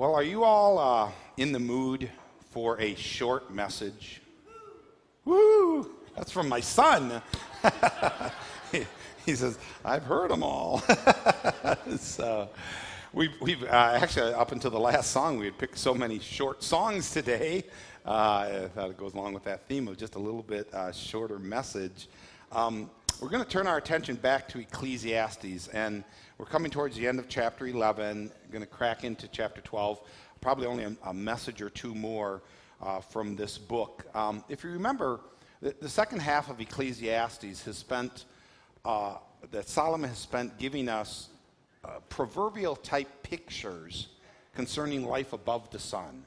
Well, are you all uh, in the mood for a short message? Woo! That's from my son. he, he, says, I've heard them all. so, we've, we've uh, actually, up until the last song, we had picked so many short songs today. Uh, I thought it goes along with that theme of just a little bit uh, shorter message. Um, we're going to turn our attention back to Ecclesiastes, and we're coming towards the end of chapter 11. going to crack into chapter 12. Probably only a, a message or two more uh, from this book. Um, if you remember, the, the, second half of Ecclesiastes has spent, uh, that Solomon has spent giving us uh, proverbial type pictures concerning life above the sun.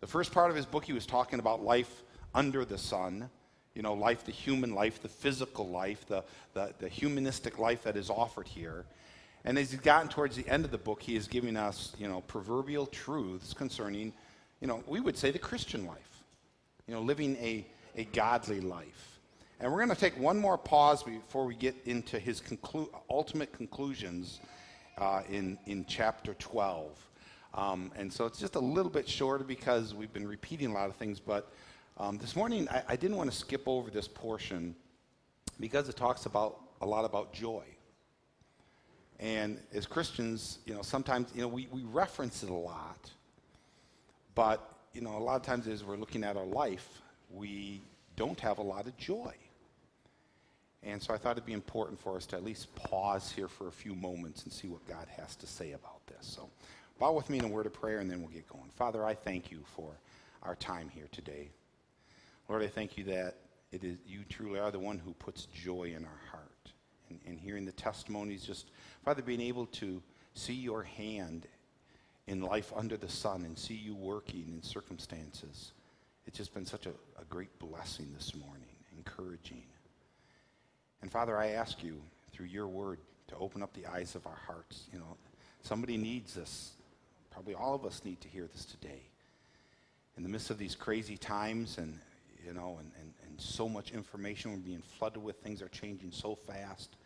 The first part of his book, he was talking about life under the sun you know, life, the human life, the physical life, the, the, the, humanistic life that is offered here. And as he's gotten towards the end of the book, he is giving us, you know, proverbial truths concerning, you know, we would say the Christian life, you know, living a, a godly life. And we're going to take one more pause before we get into his conclu- ultimate conclusions uh, in, in chapter 12. Um, and so it's just a little bit shorter because we've been repeating a lot of things, but um, this morning, I, I didn't want to skip over this portion because it talks about a lot about joy. And as Christians, you know, sometimes, you know, we, we reference it a lot, but, you know, a lot of times as we're looking at our life, we don't have a lot of joy. And so I thought it'd be important for us to at least pause here for a few moments and see what God has to say about this. So bow with me in a word of prayer and then we'll get going. Father, I thank you for our time here today. Lord, I thank you that it is you truly are the one who puts joy in our heart. And, and hearing the testimonies, just, Father, being able to see your hand in life under the sun and see you working in circumstances. It's just been such a, a great blessing this morning, encouraging. And Father, I ask you through your word to open up the eyes of our hearts. You know, somebody needs this. Probably all of us need to hear this today. In the midst of these crazy times and you know, and, and, and so much information. We're being flooded with things are changing so fast.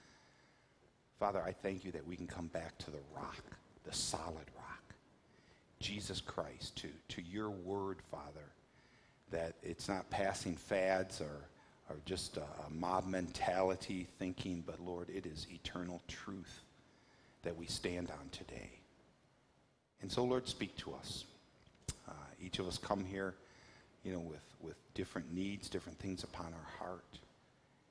Father, I thank you that we can come back to the rock, the solid rock, Jesus Christ, to, to your word, Father, that it's not passing fads or, or just a, a mob mentality thinking, but Lord, it is eternal truth that we stand on today. And so, Lord, speak to us. Uh, each of us come here, you know, with with different needs, different things upon our heart.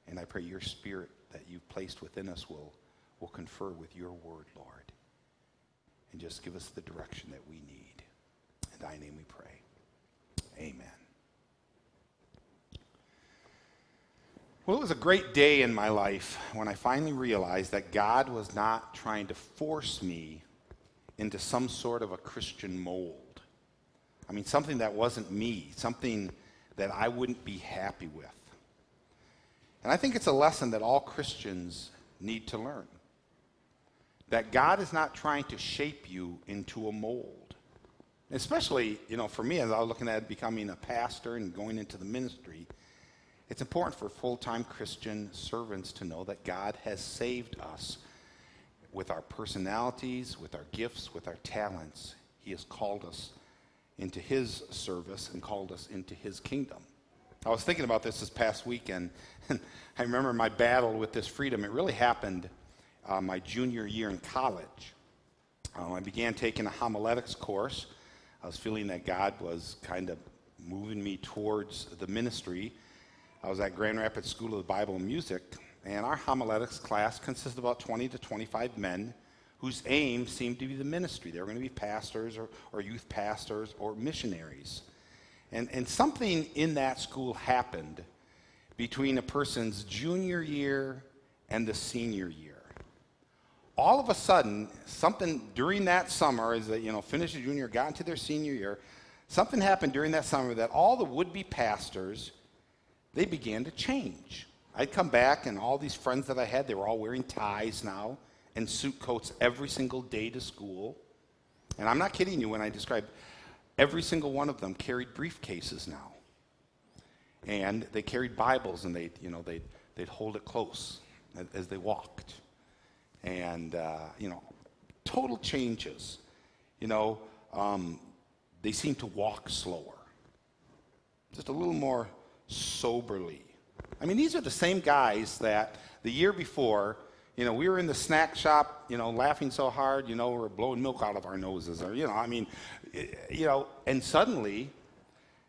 And I pray your spirit that you've placed within us will, will confer with your word, Lord. And just give us the direction that we need. In thy name we pray. Amen. Well, it was a great day in my life when I finally realized that God was not trying to force me into some sort of a Christian mold. I mean, something that wasn't me, something that I wouldn't be happy with. And I think it's a lesson that all Christians need to learn. That God is not trying to shape you into a mold. Especially, you know, for me, as I was looking at becoming a pastor and going into the ministry, it's important for full time Christian servants to know that God has saved us with our personalities, with our gifts, with our talents. He has called us into his service and called us into his kingdom. I was thinking about this this past weekend, and I remember my battle with this freedom. It really happened uh, my junior year in college. Um, I began taking a homiletics course. I was feeling that God was kind of moving me towards the ministry. I was at Grand Rapids School of the Bible and Music, and our homiletics class consisted of about 20 to 25 men whose aim seemed to be the ministry. They were going to be pastors or, or youth pastors or missionaries. And, and something in that school happened between a person's junior year and the senior year. All of a sudden, something during that summer, as they you know, finished junior, got into their senior year, something happened during that summer that all the would-be pastors, they began to change. I'd come back, and all these friends that I had, they were all wearing ties now and suit coats every single day to school. And I'm not kidding you when I describe every single one of them carried briefcases now. And they carried Bibles and they'd, you know, they'd, they'd hold it close as, as they walked. And, uh, you know, total changes. You know, um, they seem to walk slower, just a little more soberly. I mean, these are the same guys that the year before, you know, we were in the snack shop, you know, laughing so hard, you know, we're blowing milk out of our noses, or, you know, I mean, you know, and suddenly,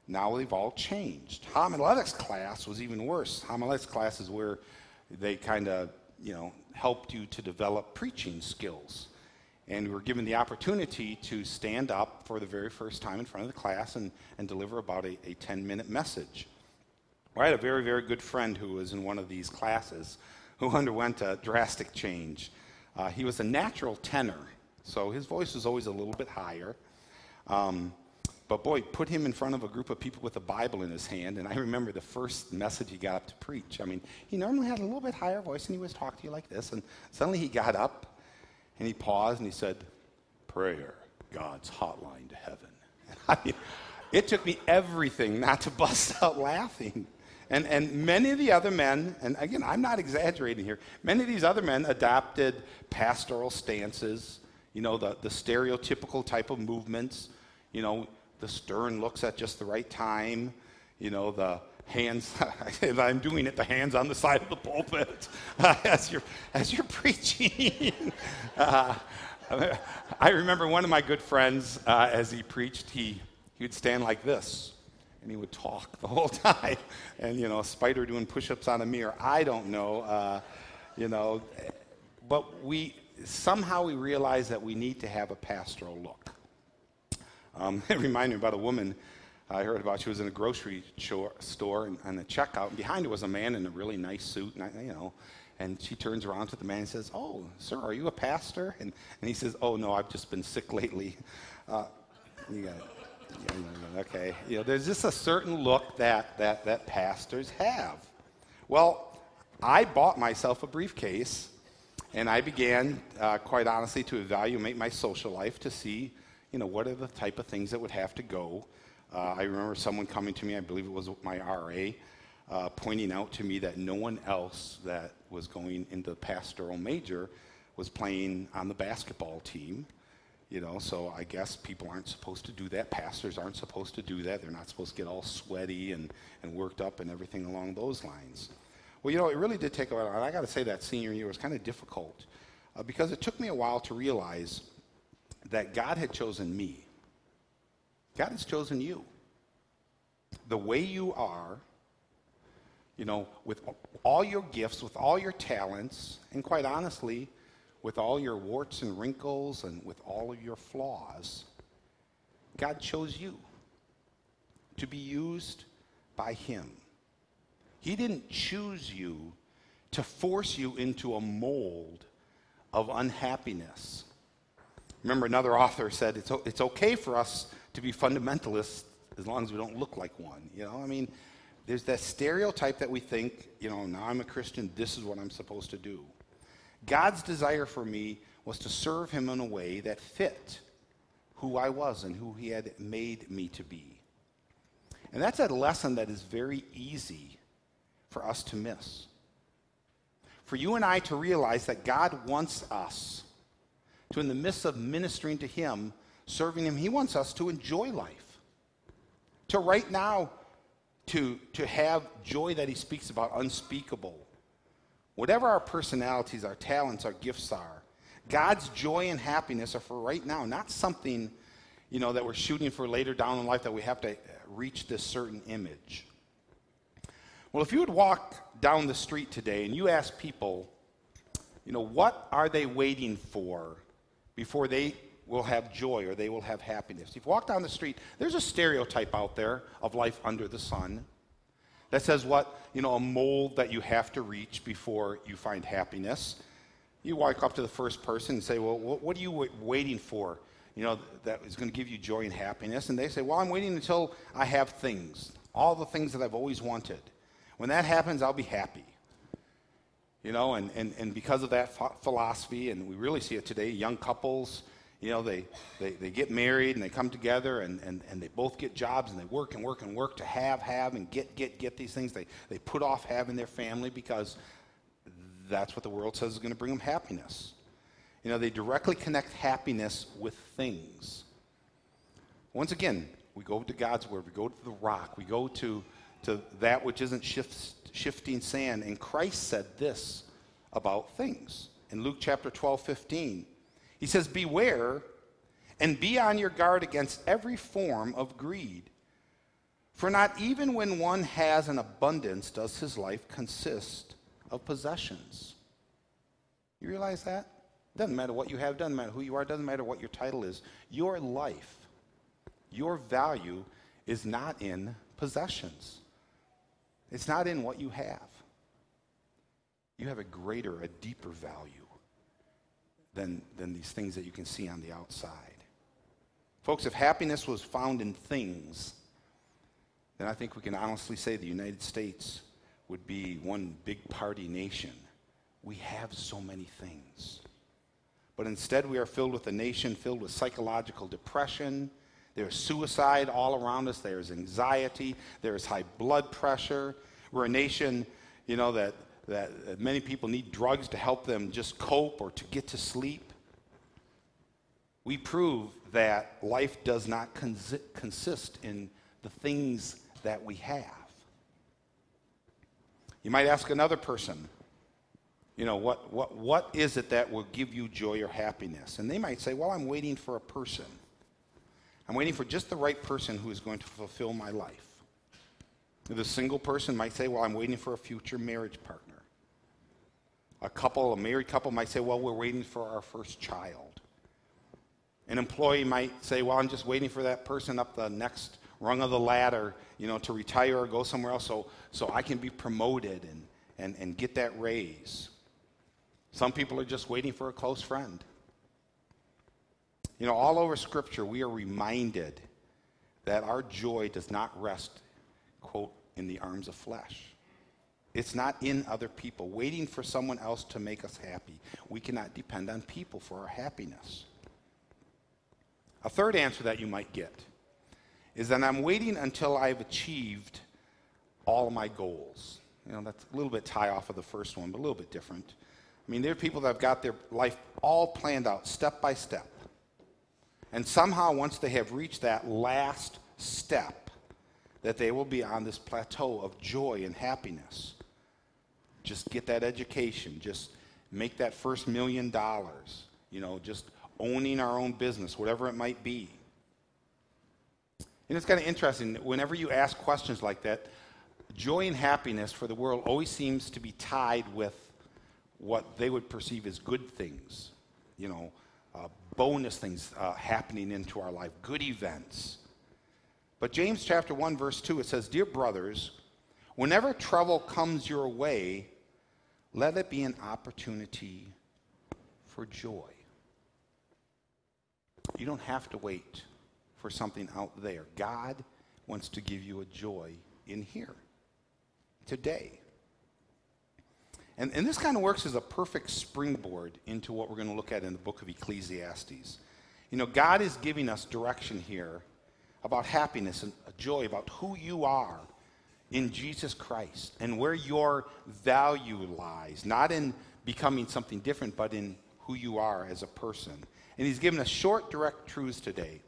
now they've all changed. Homiletics class was even worse. Homiletics class is where they kind of, you know, helped you to develop preaching skills. And we were given the opportunity to stand up for the very first time in front of the class and, and deliver about a, a 10 minute message. I had a very, very good friend who was in one of these classes who underwent a drastic change. Uh, he was a natural tenor, so his voice was always a little bit higher. Um, but boy, put him in front of a group of people with a Bible in his hand, and I remember the first message he got up to preach. I mean, he normally had a little bit higher voice, and he was talking to you like this, and suddenly he got up and he paused and he said, Prayer, God's hotline to heaven. I mean, it took me everything not to bust out laughing. And, and many of the other men, and again, I'm not exaggerating here, many of these other men adopted pastoral stances, you know, the, the stereotypical type of movements, you know, the stern looks at just the right time, you know, the hands, I'm doing it, the hands on the side of the pulpit uh, as, you're, as you're preaching. uh, I remember one of my good friends, uh, as he preached, he, he would stand like this and he would talk the whole time. And, you know, a spider doing push ups on a mirror. I don't know, uh, you know. But we somehow we realized that we need to have a pastoral look. Um, it reminded me about a woman I heard about. She was in a grocery store and, and the checkout, and behind her was a man in a really nice suit, and I, you know. And she turns around to the man and says, "Oh, sir, are you a pastor?" And, and he says, "Oh no, I've just been sick lately." Uh, you got it. Okay. You know, there's just a certain look that, that, that pastors have. Well, I bought myself a briefcase and I began, uh, quite honestly, to evaluate my social life to see, you know, what are the type of things that would have to go. Uh, I remember someone coming to me, I believe it was my RA, uh, pointing out to me that no one else that was going into pastoral major was playing on the basketball team you know, so I guess people aren't supposed to do that. Pastors aren't supposed to do that. They're not supposed to get all sweaty and, and worked up and everything along those lines. Well, you know, it really did take a while. And I got to say that senior year was kind of difficult uh, because it took me a while to realize that God had chosen me. God has chosen you. The way you are, you know, with all your gifts, with all your talents, and quite honestly, with all your warts and wrinkles and with all of your flaws, God chose you to be used by Him. He didn't choose you to force you into a mold of unhappiness. Remember, another author said it's, it's okay for us to be fundamentalists as long as we don't look like one. You know, I mean, there's that stereotype that we think, you know, now I'm a Christian, this is what I'm supposed to do. God's desire for me was to serve him in a way that fit who I was and who he had made me to be. And that's a lesson that is very easy for us to miss. For you and I to realize that God wants us to, in the midst of ministering to him, serving him, he wants us to enjoy life. To right now, to, to have joy that he speaks about, unspeakable Whatever our personalities, our talents, our gifts are, God's joy and happiness are for right now, not something, you know, that we're shooting for later down in life that we have to reach this certain image. Well, if you would walk down the street today and you ask people, you know, what are they waiting for before they will have joy or they will have happiness? If you walk down the street, there's a stereotype out there of life under the sun that says what? You know, a mold that you have to reach before you find happiness. You walk up to the first person and say, Well, what are you waiting for? You know, that is going to give you joy and happiness. And they say, Well, I'm waiting until I have things, all the things that I've always wanted. When that happens, I'll be happy. You know, and, and, and because of that philosophy, and we really see it today, young couples, you know, they, they, they get married and they come together and, and, and they both get jobs and they work and work and work to have, have, and get, get, get these things. They, they put off having their family because that's what the world says is going to bring them happiness. You know, they directly connect happiness with things. Once again, we go to God's word, we go to the rock, we go to, to that which isn't shift, shifting sand. And Christ said this about things in Luke chapter 12, 15. He says, Beware and be on your guard against every form of greed. For not even when one has an abundance does his life consist of possessions. You realize that? Doesn't matter what you have, doesn't matter who you are, doesn't matter what your title is. Your life, your value is not in possessions. It's not in what you have. You have a greater, a deeper value than, than these things that you can see on the outside. Folks, if happiness was found in things, then I think we can honestly say the United States would be one big party nation. We have so many things. But instead, we are filled with a nation filled with psychological depression. There's suicide all around us. There's anxiety. There's high blood pressure. We're a nation, you know, that, that many people need drugs to help them just cope or to get to sleep. We prove that life does not consist in the things that we have. You might ask another person, you know, what, what, what is it that will give you joy or happiness? And they might say, well, I'm waiting for a person. I'm waiting for just the right person who is going to fulfill my life. The single person might say, well, I'm waiting for a future marriage partner. A couple, a married couple might say, well, we're waiting for our first child. An employee might say, well, I'm just waiting for that person up the next rung of the ladder, you know, to retire or go somewhere else so, so I can be promoted and, and, and get that raise. Some people are just waiting for a close friend. You know, all over Scripture, we are reminded that our joy does not rest, quote, in the arms of flesh. It's not in other people, waiting for someone else to make us happy. We cannot depend on people for our happiness. A third answer that you might get is that I'm waiting until I've achieved all my goals. You know, that's a little bit tie off of the first one, but a little bit different. I mean, there are people that have got their life all planned out step by step. And somehow, once they have reached that last step, that they will be on this plateau of joy and happiness. Just get that education, just make that first million dollars, you know, just owning our own business, whatever it might be. And it's kind of interesting, whenever you ask questions like that, joy and happiness for the world always seems to be tied with what they would perceive as good things, you know, uh, bonus things uh, happening into our life, good events. But James chapter 1, verse 2, it says, Dear brothers, whenever trouble comes your way, let it be an opportunity for joy. You don't have to wait for something out there. God wants to give you a joy in here, today. And, and this kind of works as a perfect springboard into what we're going to look at in the book of Ecclesiastes. You know, God is giving us direction here about happiness and joy, about who you are in Jesus Christ and where your value lies, not in becoming something different, but in who you are as a person. And He's given us short, direct truths today.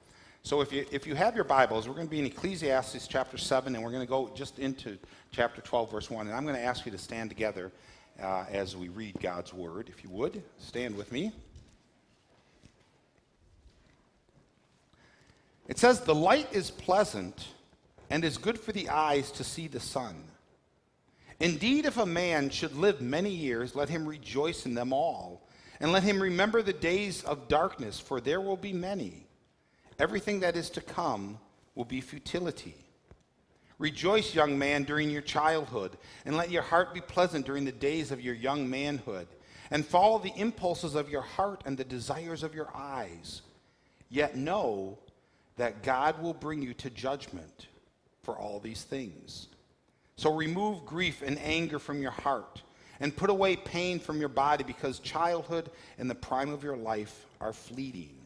So if you, if you have your Bibles, we're going to be in Ecclesiastes chapter 7, and we're going to go just into chapter 12, verse 1. And I'm going to ask you to stand together uh, as we read God's word. If you would, stand with me. It says, The light is pleasant and is good for the eyes to see the sun. Indeed, if a man should live many years, let him rejoice in them all, and let him remember the days of darkness, for there will be many. Everything that is to come will be futility. Rejoice, young man, during your childhood, and let your heart be pleasant during the days of your young manhood, and follow the impulses of your heart and the desires of your eyes. Yet know that God will bring you to judgment for all these things. So remove grief and anger from your heart, and put away pain from your body, because childhood and the prime of your life are fleeting.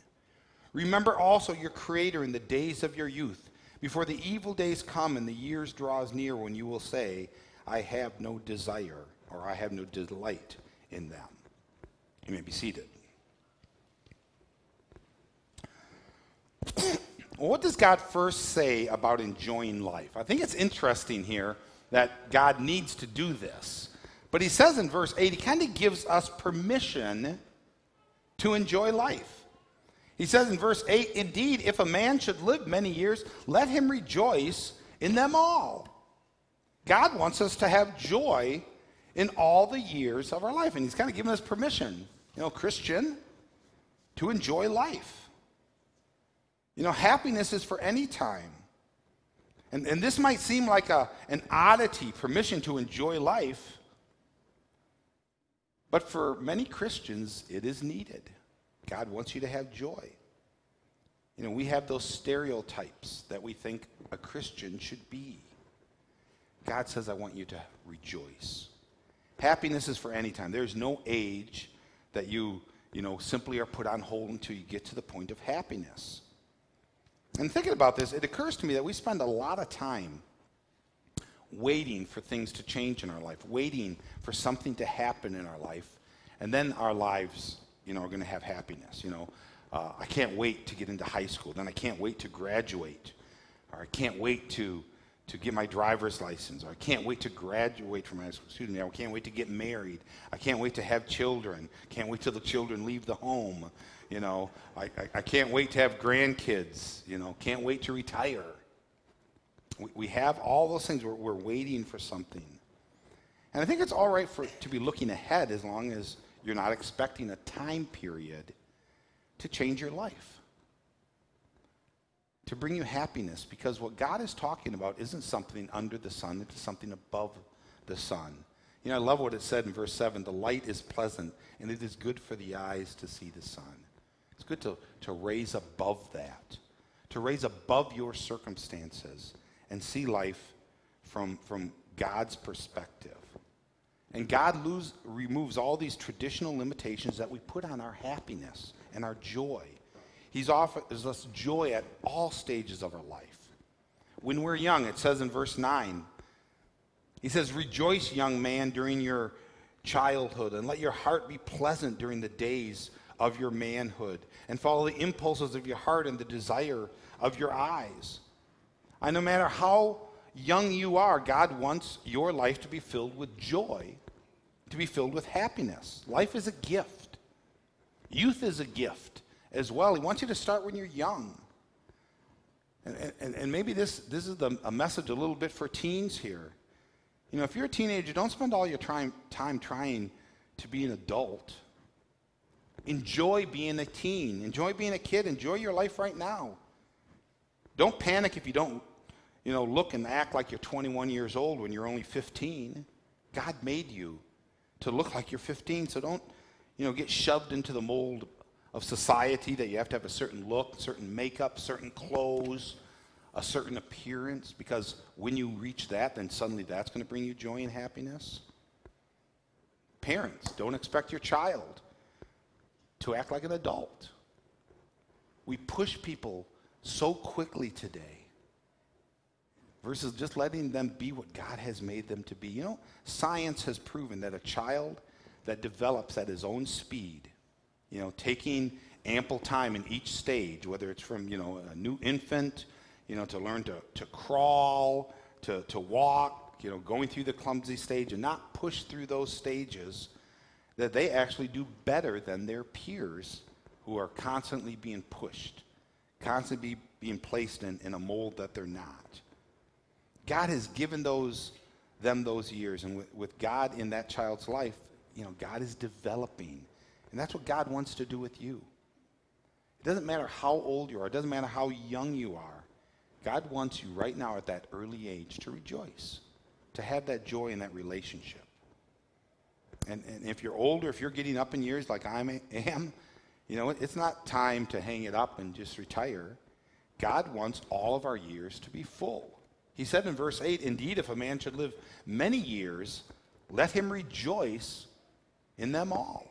Remember also your Creator in the days of your youth before the evil days come and the years draws near when you will say, I have no desire or I have no delight in them. You may be seated. What does God first say about enjoying life? I think it's interesting here that God needs to do this. But he says in verse 8, he kind of gives us permission to enjoy life. He says in verse 8, Indeed, if a man should live many years, let him rejoice in them all. God wants us to have joy in all the years of our life. And he's kind of giving us permission, you know, Christian, to enjoy life. You know, happiness is for any time. And, and this might seem like a, an oddity, permission to enjoy life. But for many Christians, it is needed. God wants you to have joy. You know, we have those stereotypes that we think a Christian should be. God says, I want you to rejoice. Happiness is for any time. There's no age that you, you know, simply are put on hold until you get to the point of happiness. And thinking about this, it occurs to me that we spend a lot of time waiting for things to change in our life, waiting for something to happen in our life, and then our lives, you know, are going to have happiness. You know, uh, I can't wait to get into high school, then I can't wait to graduate, or I can't wait to to get my driver's license, I can't wait to graduate from high school. Excuse I can't wait to get married. I can't wait to have children. Can't wait till the children leave the home. You know, I, I, I can't wait to have grandkids. You know, can't wait to retire. We, we have all those things. We're, we're waiting for something. And I think it's all right for, to be looking ahead as long as you're not expecting a time period to change your life, to bring you happiness, because what God is talking about isn't something under the sun, it's something above the sun. You know, I love what it said in verse 7 the light is pleasant, and it is good for the eyes to see the sun. It's good to, to raise above that, to raise above your circumstances and see life from, from God's perspective. And God lose, removes all these traditional limitations that we put on our happiness and our joy. He's offers us joy at all stages of our life. When we're young, it says in verse 9, he says, Rejoice, young man, during your childhood, and let your heart be pleasant during the days of your manhood and follow the impulses of your heart and the desire of your eyes. And no matter how young you are, God wants your life to be filled with joy, to be filled with happiness. Life is a gift. Youth is a gift as well. He wants you to start when you're young. And, and, and maybe this, this is the, a message a little bit for teens here. You know, if you're a teenager, don't spend all your time, time trying to be an adult. Enjoy being a teen. Enjoy being a kid. Enjoy your life right now. Don't panic if you don't, you know, look and act like you're 21 years old when you're only 15. God made you to look like you're 15, so don't, you know, get shoved into the mold of society that you have to have a certain look, certain makeup, certain clothes, a certain appearance, because when you reach that, then suddenly that's going to bring you joy and happiness. Parents, don't expect your child to act like an adult. We push people so quickly today versus just letting them be what God has made them to be. You know, science has proven that a child that develops at his own speed, you know, taking ample time in each stage, whether it's from, you know, a new infant, you know, to learn to, to crawl, to, to walk, you know, going through the clumsy stage and not push through those stages that they actually do better than their peers who are constantly being pushed, constantly being placed in, in a mold that they're not. God has given those them those years, and with, with God in that child's life, you know, God is developing. And that's what God wants to do with you. It doesn't matter how old you are, it doesn't matter how young you are. God wants you right now at that early age to rejoice, to have that joy in that relationship. And, and if you're older, if you're getting up in years like I am, you know, it's not time to hang it up and just retire. God wants all of our years to be full. He said in verse 8, Indeed, if a man should live many years, let him rejoice in them all.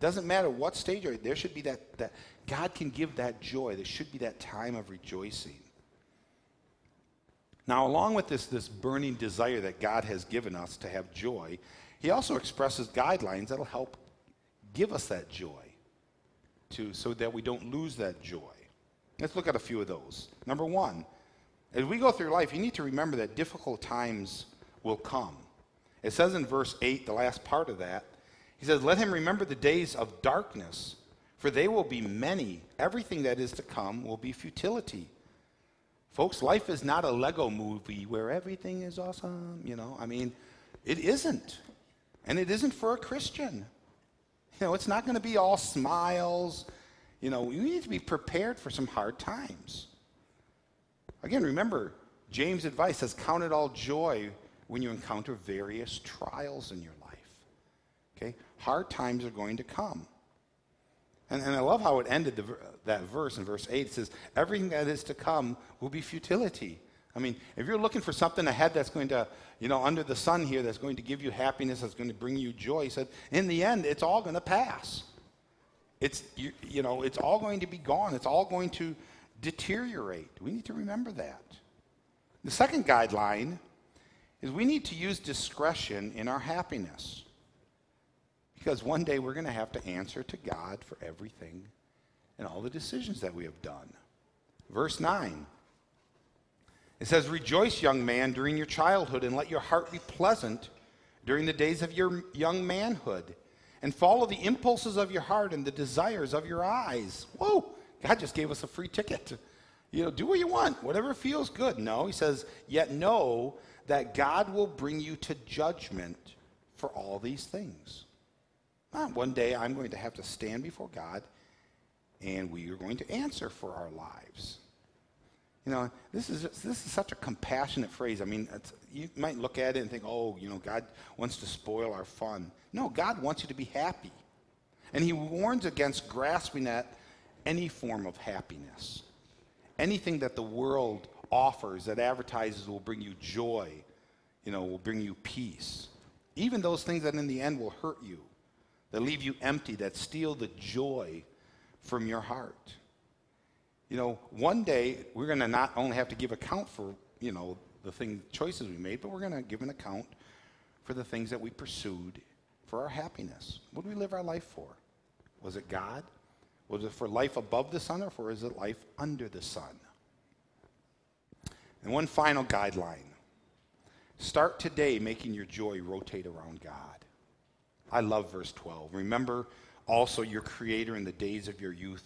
Doesn't matter what stage you're there should be that, that God can give that joy. There should be that time of rejoicing. Now, along with this, this burning desire that God has given us to have joy, he also expresses guidelines that'll help give us that joy to, so that we don't lose that joy. Let's look at a few of those. Number one, as we go through life, you need to remember that difficult times will come. It says in verse 8, the last part of that, he says, Let him remember the days of darkness, for they will be many. Everything that is to come will be futility. Folks, life is not a Lego movie where everything is awesome, you know. I mean, it isn't. And it isn't for a Christian. You know, it's not going to be all smiles. You know, we need to be prepared for some hard times. Again, remember, James' advice says, Count it all joy when you encounter various trials in your life. Okay? Hard times are going to come. And, and I love how it ended the, that verse in verse 8. It says, Everything that is to come will be futility. I mean, if you're looking for something ahead that's going to, you know, under the sun here, that's going to give you happiness, that's going to bring you joy, he said, in the end, it's all going to pass. It's, you, you know, it's all going to be gone. It's all going to deteriorate. We need to remember that. The second guideline is we need to use discretion in our happiness. Because one day we're going to have to answer to God for everything and all the decisions that we have done. Verse 9. It says, Rejoice, young man, during your childhood, and let your heart be pleasant during the days of your young manhood, and follow the impulses of your heart and the desires of your eyes. Whoa, God just gave us a free ticket. You know, do what you want, whatever feels good. No, he says, Yet know that God will bring you to judgment for all these things. One day I'm going to have to stand before God and we are going to answer for our lives. You know, this is, this is such a compassionate phrase. I mean, you might look at it and think, oh, you know, God wants to spoil our fun. No, God wants you to be happy. And he warns against grasping at any form of happiness. Anything that the world offers that advertises will bring you joy, you know, will bring you peace. Even those things that in the end will hurt you, that leave you empty, that steal the joy from your heart. You know, one day we're going to not only have to give account for, you know, the thing choices we made, but we're going to give an account for the things that we pursued for our happiness. What do we live our life for? Was it God? Was it for life above the sun or for is it life under the sun? And one final guideline. Start today making your joy rotate around God. I love verse 12. Remember also your Creator in the days of your youth,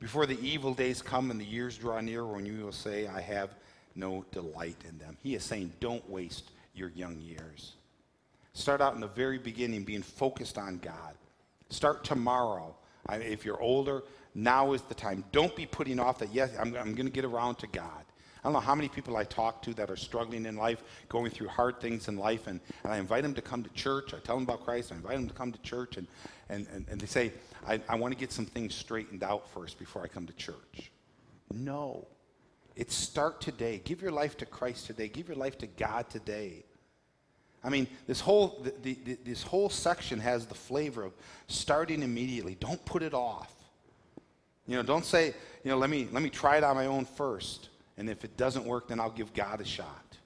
before the evil days come and the years draw near when you will say, I have no delight in them. He is saying, don't waste your young years. Start out in the very beginning being focused on God. Start tomorrow. If you're older, now is the time. Don't be putting off that, yes, I'm, I'm going to get around to God. I don't know how many people I talk to that are struggling in life, going through hard things in life, and, and I invite them to come to church. I tell them about Christ. I invite them to come to church, and, and, and, and they say, I, I want to get some things straightened out first before I come to church. No. It's start today. Give your life to Christ today. Give your life to God today. I mean, this whole, the, the, this whole section has the flavor of starting immediately. Don't put it off. You know, don't say, you know, let me, let me try it on my own first. And if it doesn't work, then I'll give God a shot.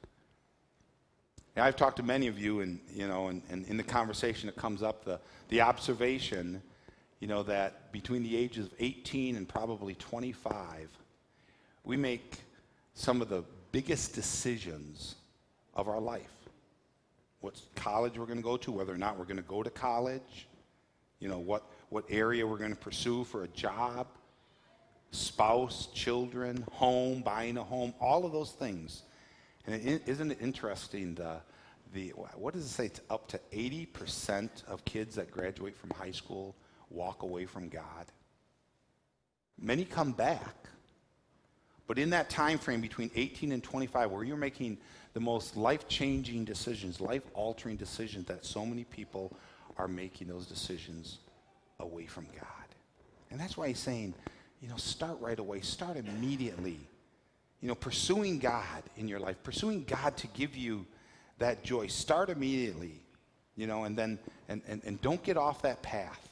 Now, I've talked to many of you, and, you know, and, and in the conversation it comes up the, the observation, you know, that between the ages of 18 and probably 25, we make some of the biggest decisions of our life. What college we're going to go to, whether or not we're going to go to college, you know, what, what area we're going to pursue for a job, spouse, children, home, buying a home, all of those things. And is isn't it interesting? The, the, what does it say? It's up to 80% of kids that graduate from high school walk away from God. Many come back. But in that time frame between 18 and 25, where you're making the most life changing decisions, life altering decisions, that so many people are making those decisions away from God. And that's why he's saying, you know, start right away, start immediately. You know, pursuing God in your life, pursuing God to give you that joy. Start immediately, you know, and then, and, and, and don't get off that path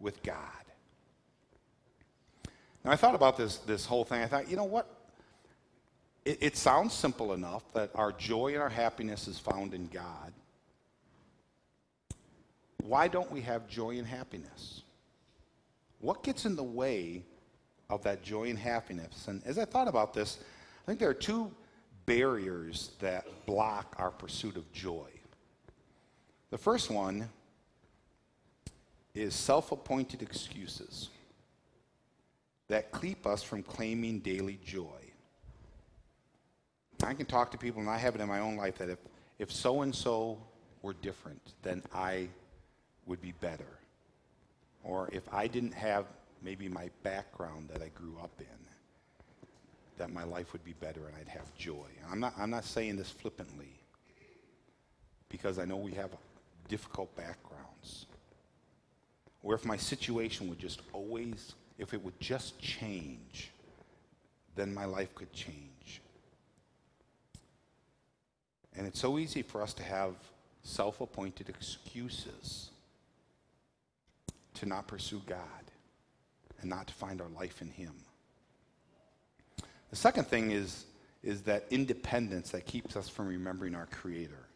with God. Now, I thought about this, this whole thing. I thought, you know what? It, it sounds simple enough that our joy and our happiness is found in God. Why don't we have joy and happiness? What gets in the way of that joy and happiness. And as I thought about this, I think there are two barriers that block our pursuit of joy. The first one is self appointed excuses that keep us from claiming daily joy. I can talk to people, and I have it in my own life, that if, if so and so were different, then I would be better. Or if I didn't have maybe my background that I grew up in, that my life would be better and I'd have joy. I'm not, I'm not saying this flippantly because I know we have difficult backgrounds. Or if my situation would just always, if it would just change, then my life could change. And it's so easy for us to have self appointed excuses to not pursue God and not to find our life in Him. The second thing is, is that independence that keeps us from remembering our Creator.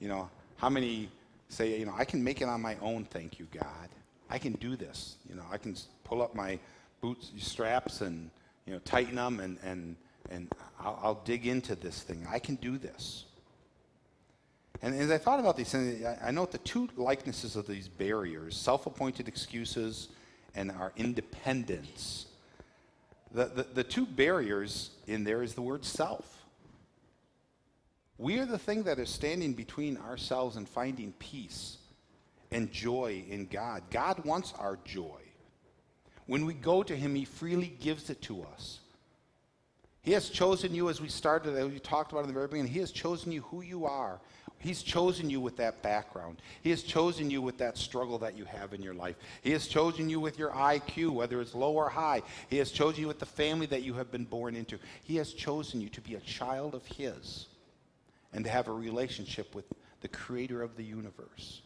You know, how many say, you know, I can make it on my own, thank you, God. I can do this. You know, I can pull up my boots straps and, you know, tighten them and, and, and I'll, I'll dig into this thing. I can do this. And as I thought about these things, I, I note the two likenesses of these barriers self appointed excuses and our independence. The, the, the two barriers in there is the word self. We are the thing that is standing between ourselves and finding peace and joy in God. God wants our joy. When we go to Him, He freely gives it to us. He has chosen you, as we started, as we talked about in the very beginning, He has chosen you who you are. He's chosen you with that background. He has chosen you with that struggle that you have in your life. He has chosen you with your IQ, whether it's low or high. He has chosen you with the family that you have been born into. He has chosen you to be a child of His and to have a relationship with the creator of the universe.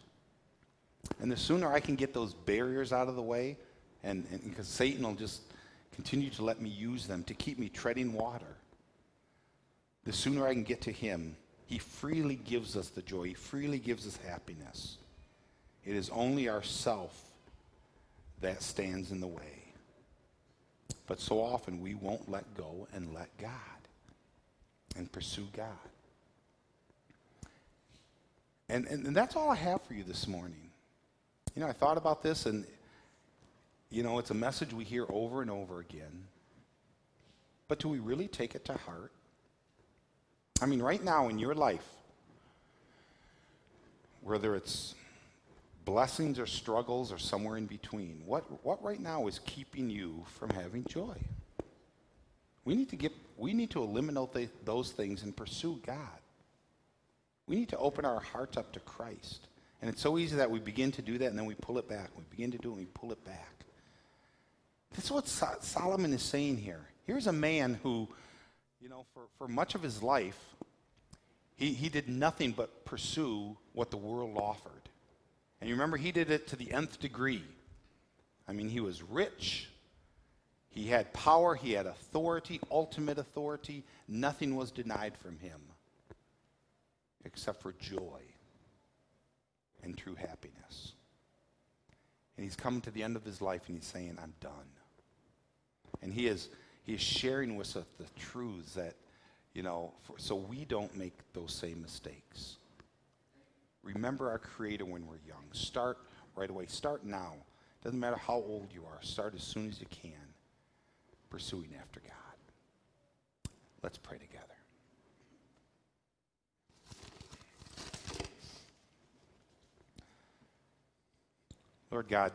And the sooner I can get those barriers out of the way, and, because Satan will just continue to let me use them to keep me treading water, the sooner I can get to him, he freely gives us the joy, he freely gives us happiness. It is only ourself that stands in the way. But so often we won't let go and let God and pursue God. And, and, and, that's all I have for you this morning. You know, I thought about this, and, you know, it's a message we hear over and over again. But do we really take it to heart? I mean, right now in your life, whether it's blessings or struggles or somewhere in between, what, what right now is keeping you from having joy? We need to get, we need to eliminate those things and pursue God. We need to open our hearts up to Christ. And it's so easy that we begin to do that and then we pull it back. We begin to do it and we pull it back. That's what so- Solomon is saying here. Here's a man who, you know, for, for much of his life, he, he did nothing but pursue what the world offered. And you remember, he did it to the nth degree. I mean, he was rich, he had power, he had authority, ultimate authority. Nothing was denied from him except for joy and true happiness. And he's come to the end of his life and he's saying, I'm done. And he is, he is sharing with us the truths that, you know, for, so we don't make those same mistakes. Remember our Creator when we're young. Start right away. Start now. Doesn't matter how old you are. Start as soon as you can pursuing after God. Let's pray together. Lord God,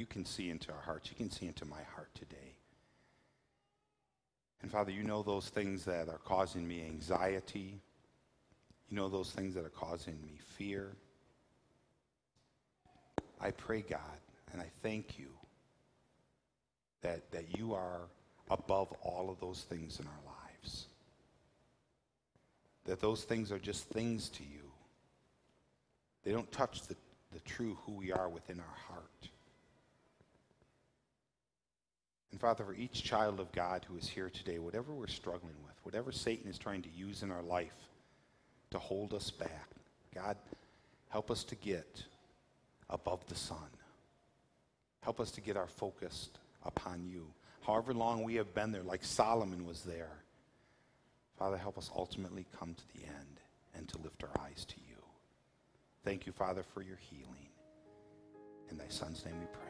you can see into our hearts. You can see into my heart today. And Father, you know those things that are causing me anxiety. You know those things that are causing me fear. I pray, God, and I thank you that, that you are above all of those things in our lives. That those things are just things to you. They don't touch the the true who we are within our heart. And Father, for each child of God who is here today, whatever we're struggling with, whatever Satan is trying to use in our life to hold us back, God, help us to get above the sun. Help us to get our focus upon you. However long we have been there, like Solomon was there. Father, help us ultimately come to the end and to lift our eyes to you. Thank you, Father, for your healing. In thy Son's name we pray.